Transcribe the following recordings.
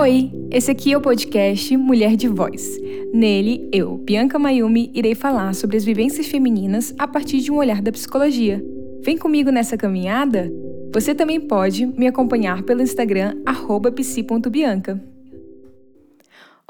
Oi, esse aqui é o podcast Mulher de Voz. Nele, eu, Bianca Mayumi, irei falar sobre as vivências femininas a partir de um olhar da psicologia. Vem comigo nessa caminhada? Você também pode me acompanhar pelo Instagram psi.bianca.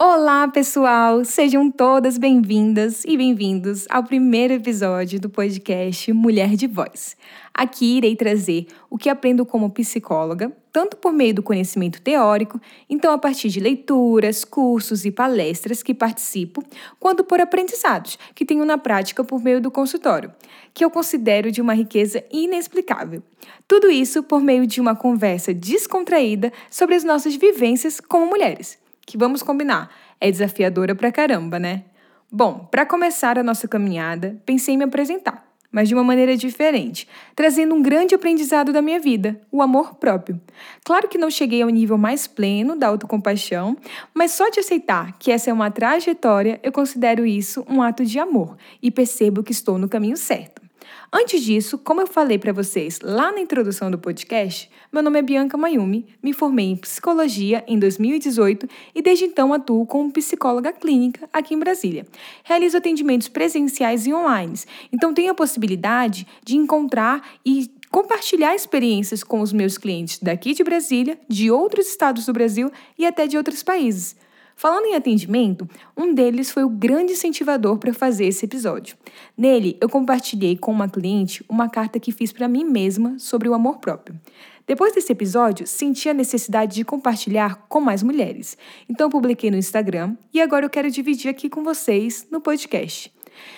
Olá, pessoal! Sejam todas bem-vindas e bem-vindos ao primeiro episódio do podcast Mulher de Voz. Aqui irei trazer o que aprendo como psicóloga, tanto por meio do conhecimento teórico, então a partir de leituras, cursos e palestras que participo, quanto por aprendizados que tenho na prática por meio do consultório, que eu considero de uma riqueza inexplicável. Tudo isso por meio de uma conversa descontraída sobre as nossas vivências como mulheres que vamos combinar, é desafiadora pra caramba, né? Bom, para começar a nossa caminhada, pensei em me apresentar, mas de uma maneira diferente, trazendo um grande aprendizado da minha vida, o amor próprio. Claro que não cheguei ao nível mais pleno da autocompaixão, mas só de aceitar que essa é uma trajetória, eu considero isso um ato de amor e percebo que estou no caminho certo. Antes disso, como eu falei para vocês lá na introdução do podcast, meu nome é Bianca Mayumi, me formei em psicologia em 2018 e desde então atuo como psicóloga clínica aqui em Brasília. Realizo atendimentos presenciais e online, então tenho a possibilidade de encontrar e compartilhar experiências com os meus clientes daqui de Brasília, de outros estados do Brasil e até de outros países. Falando em atendimento, um deles foi o grande incentivador para fazer esse episódio. Nele, eu compartilhei com uma cliente uma carta que fiz para mim mesma sobre o amor próprio. Depois desse episódio, senti a necessidade de compartilhar com mais mulheres. Então, publiquei no Instagram e agora eu quero dividir aqui com vocês no podcast.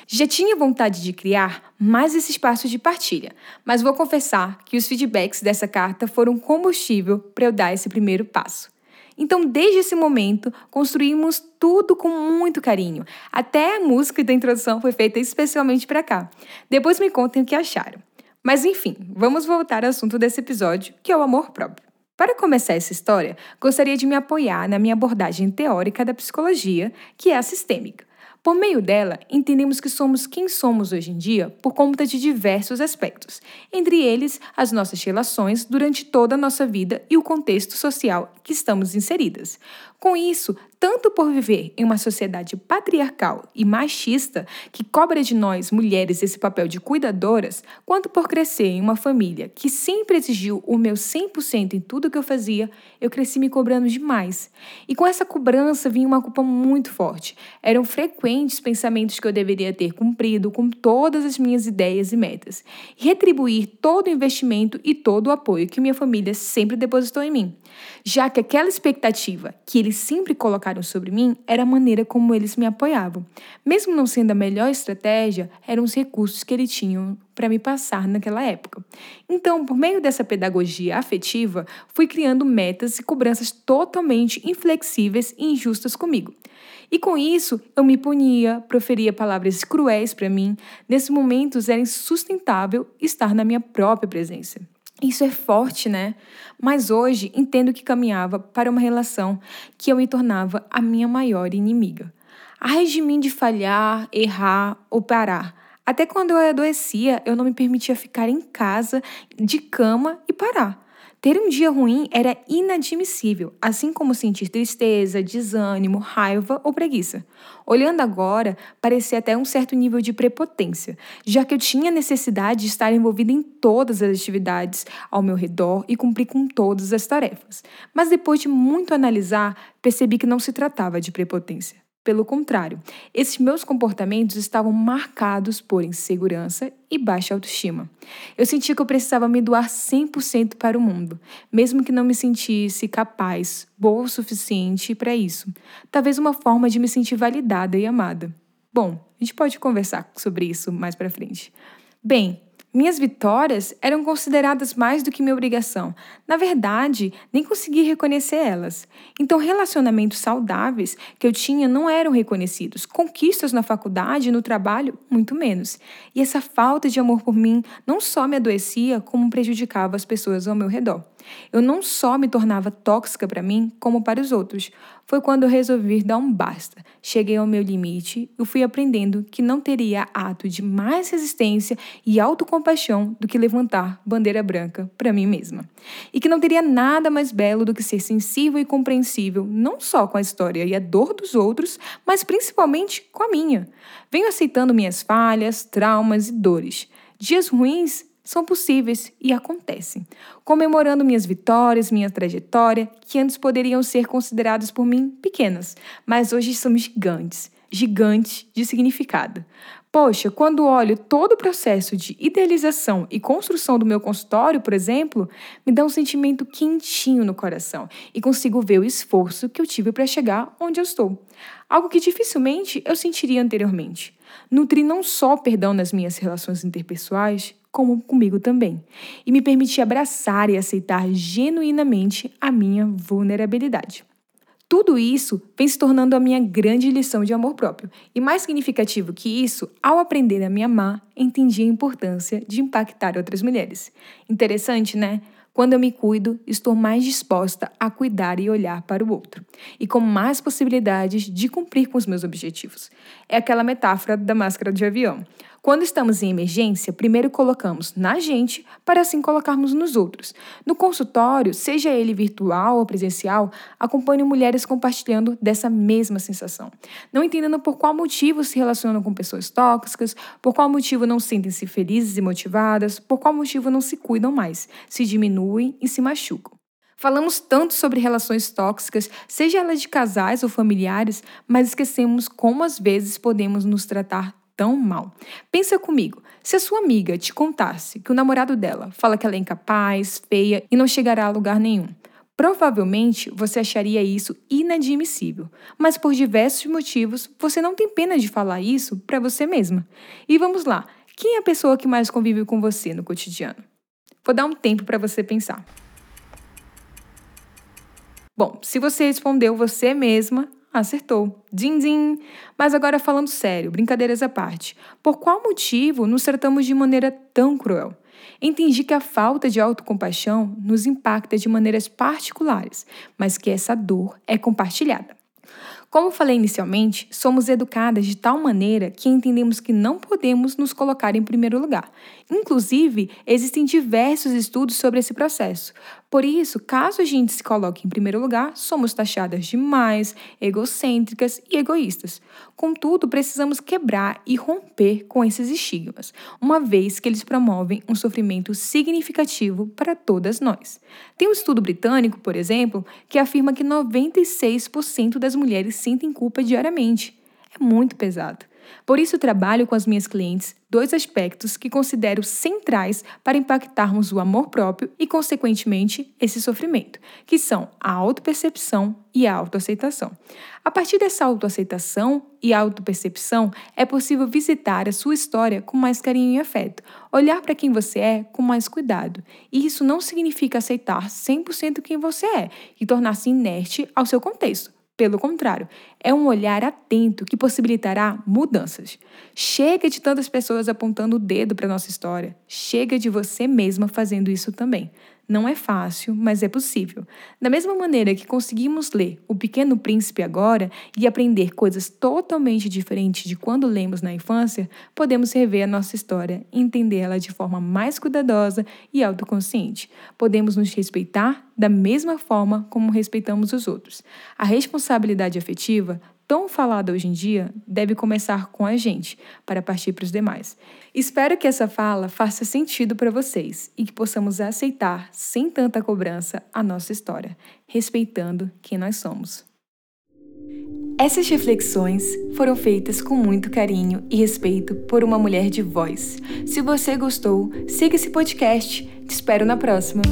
Já tinha vontade de criar mais esse espaço de partilha, mas vou confessar que os feedbacks dessa carta foram combustível para eu dar esse primeiro passo. Então, desde esse momento, construímos tudo com muito carinho. Até a música da introdução foi feita especialmente para cá. Depois me contem o que acharam. Mas enfim, vamos voltar ao assunto desse episódio, que é o amor próprio. Para começar essa história, gostaria de me apoiar na minha abordagem teórica da psicologia, que é a sistêmica. Por meio dela, entendemos que somos quem somos hoje em dia por conta de diversos aspectos, entre eles as nossas relações durante toda a nossa vida e o contexto social que estamos inseridas. Com isso, tanto por viver em uma sociedade patriarcal e machista que cobra de nós mulheres esse papel de cuidadoras, quanto por crescer em uma família que sempre exigiu o meu 100% em tudo que eu fazia, eu cresci me cobrando demais. E com essa cobrança vinha uma culpa muito forte. Eram frequentes pensamentos que eu deveria ter cumprido com todas as minhas ideias e metas, e retribuir todo o investimento e todo o apoio que minha família sempre depositou em mim, já que aquela expectativa que eles sempre colocaram sobre mim era a maneira como eles me apoiavam. Mesmo não sendo a melhor estratégia, eram os recursos que eles tinham para me passar naquela época. Então, por meio dessa pedagogia afetiva, fui criando metas e cobranças totalmente inflexíveis e injustas comigo. E com isso, eu me punia, proferia palavras cruéis para mim. Nesses momentos, era insustentável estar na minha própria presença. Isso é forte, né? Mas hoje entendo que caminhava para uma relação que eu me tornava a minha maior inimiga. Ai de mim de falhar, errar ou parar. Até quando eu adoecia, eu não me permitia ficar em casa, de cama e parar. Ter um dia ruim era inadmissível, assim como sentir tristeza, desânimo, raiva ou preguiça. Olhando agora, parecia até um certo nível de prepotência, já que eu tinha necessidade de estar envolvida em todas as atividades ao meu redor e cumprir com todas as tarefas. Mas depois de muito analisar, percebi que não se tratava de prepotência. Pelo contrário, esses meus comportamentos estavam marcados por insegurança e baixa autoestima. Eu sentia que eu precisava me doar 100% para o mundo, mesmo que não me sentisse capaz, boa o suficiente para isso. Talvez uma forma de me sentir validada e amada. Bom, a gente pode conversar sobre isso mais para frente. Bem, minhas vitórias eram consideradas mais do que minha obrigação. Na verdade, nem consegui reconhecer elas. Então, relacionamentos saudáveis que eu tinha não eram reconhecidos. Conquistas na faculdade e no trabalho, muito menos. E essa falta de amor por mim não só me adoecia, como prejudicava as pessoas ao meu redor. Eu não só me tornava tóxica para mim, como para os outros. Foi quando eu resolvi dar um basta. Cheguei ao meu limite e fui aprendendo que não teria ato de mais resistência e autocompaixão do que levantar bandeira branca para mim mesma. E que não teria nada mais belo do que ser sensível e compreensível, não só com a história e a dor dos outros, mas principalmente com a minha. Venho aceitando minhas falhas, traumas e dores. Dias ruins são possíveis e acontecem, comemorando minhas vitórias, minha trajetória, que antes poderiam ser consideradas por mim pequenas, mas hoje são gigantes, gigantes de significado. Poxa, quando olho todo o processo de idealização e construção do meu consultório, por exemplo, me dá um sentimento quentinho no coração e consigo ver o esforço que eu tive para chegar onde eu estou. Algo que dificilmente eu sentiria anteriormente. Nutri não só perdão nas minhas relações interpessoais, como comigo também, e me permitir abraçar e aceitar genuinamente a minha vulnerabilidade. Tudo isso vem se tornando a minha grande lição de amor próprio. E mais significativo que isso, ao aprender a me amar, entendi a importância de impactar outras mulheres. Interessante, né? Quando eu me cuido, estou mais disposta a cuidar e olhar para o outro, e com mais possibilidades de cumprir com os meus objetivos. É aquela metáfora da máscara de avião. Quando estamos em emergência, primeiro colocamos na gente para assim colocarmos nos outros. No consultório, seja ele virtual ou presencial, acompanho mulheres compartilhando dessa mesma sensação. Não entendendo por qual motivo se relacionam com pessoas tóxicas, por qual motivo não sentem-se felizes e motivadas, por qual motivo não se cuidam mais, se diminuem e se machucam. Falamos tanto sobre relações tóxicas, seja ela de casais ou familiares, mas esquecemos como às vezes podemos nos tratar tão mal. Pensa comigo, se a sua amiga te contasse que o namorado dela fala que ela é incapaz, feia e não chegará a lugar nenhum, provavelmente você acharia isso inadmissível, mas por diversos motivos você não tem pena de falar isso para você mesma. E vamos lá, quem é a pessoa que mais convive com você no cotidiano? Vou dar um tempo para você pensar. Bom, se você respondeu você mesma, Acertou. Din, din. Mas agora falando sério, brincadeiras à parte. Por qual motivo nos tratamos de maneira tão cruel? Entendi que a falta de autocompaixão nos impacta de maneiras particulares, mas que essa dor é compartilhada. Como falei inicialmente, somos educadas de tal maneira que entendemos que não podemos nos colocar em primeiro lugar. Inclusive, existem diversos estudos sobre esse processo. Por isso, caso a gente se coloque em primeiro lugar, somos taxadas de mais, egocêntricas e egoístas. Contudo, precisamos quebrar e romper com esses estigmas, uma vez que eles promovem um sofrimento significativo para todas nós. Tem um estudo britânico, por exemplo, que afirma que 96% das mulheres sentem culpa diariamente. É muito pesado. Por isso, trabalho com as minhas clientes dois aspectos que considero centrais para impactarmos o amor próprio e, consequentemente, esse sofrimento, que são a autopercepção e a autoaceitação. A partir dessa autoaceitação e autopercepção, é possível visitar a sua história com mais carinho e afeto, olhar para quem você é com mais cuidado. E isso não significa aceitar 100% quem você é e tornar-se inerte ao seu contexto pelo contrário, é um olhar atento que possibilitará mudanças. Chega de tantas pessoas apontando o dedo para nossa história. Chega de você mesma fazendo isso também. Não é fácil, mas é possível. Da mesma maneira que conseguimos ler O Pequeno Príncipe agora e aprender coisas totalmente diferentes de quando lemos na infância, podemos rever a nossa história entendê-la de forma mais cuidadosa e autoconsciente. Podemos nos respeitar da mesma forma como respeitamos os outros. A responsabilidade afetiva tão falada hoje em dia deve começar com a gente, para partir para os demais. Espero que essa fala faça sentido para vocês e que possamos aceitar, sem tanta cobrança, a nossa história, respeitando quem nós somos. Essas reflexões foram feitas com muito carinho e respeito por uma mulher de voz. Se você gostou, siga esse podcast. Te espero na próxima.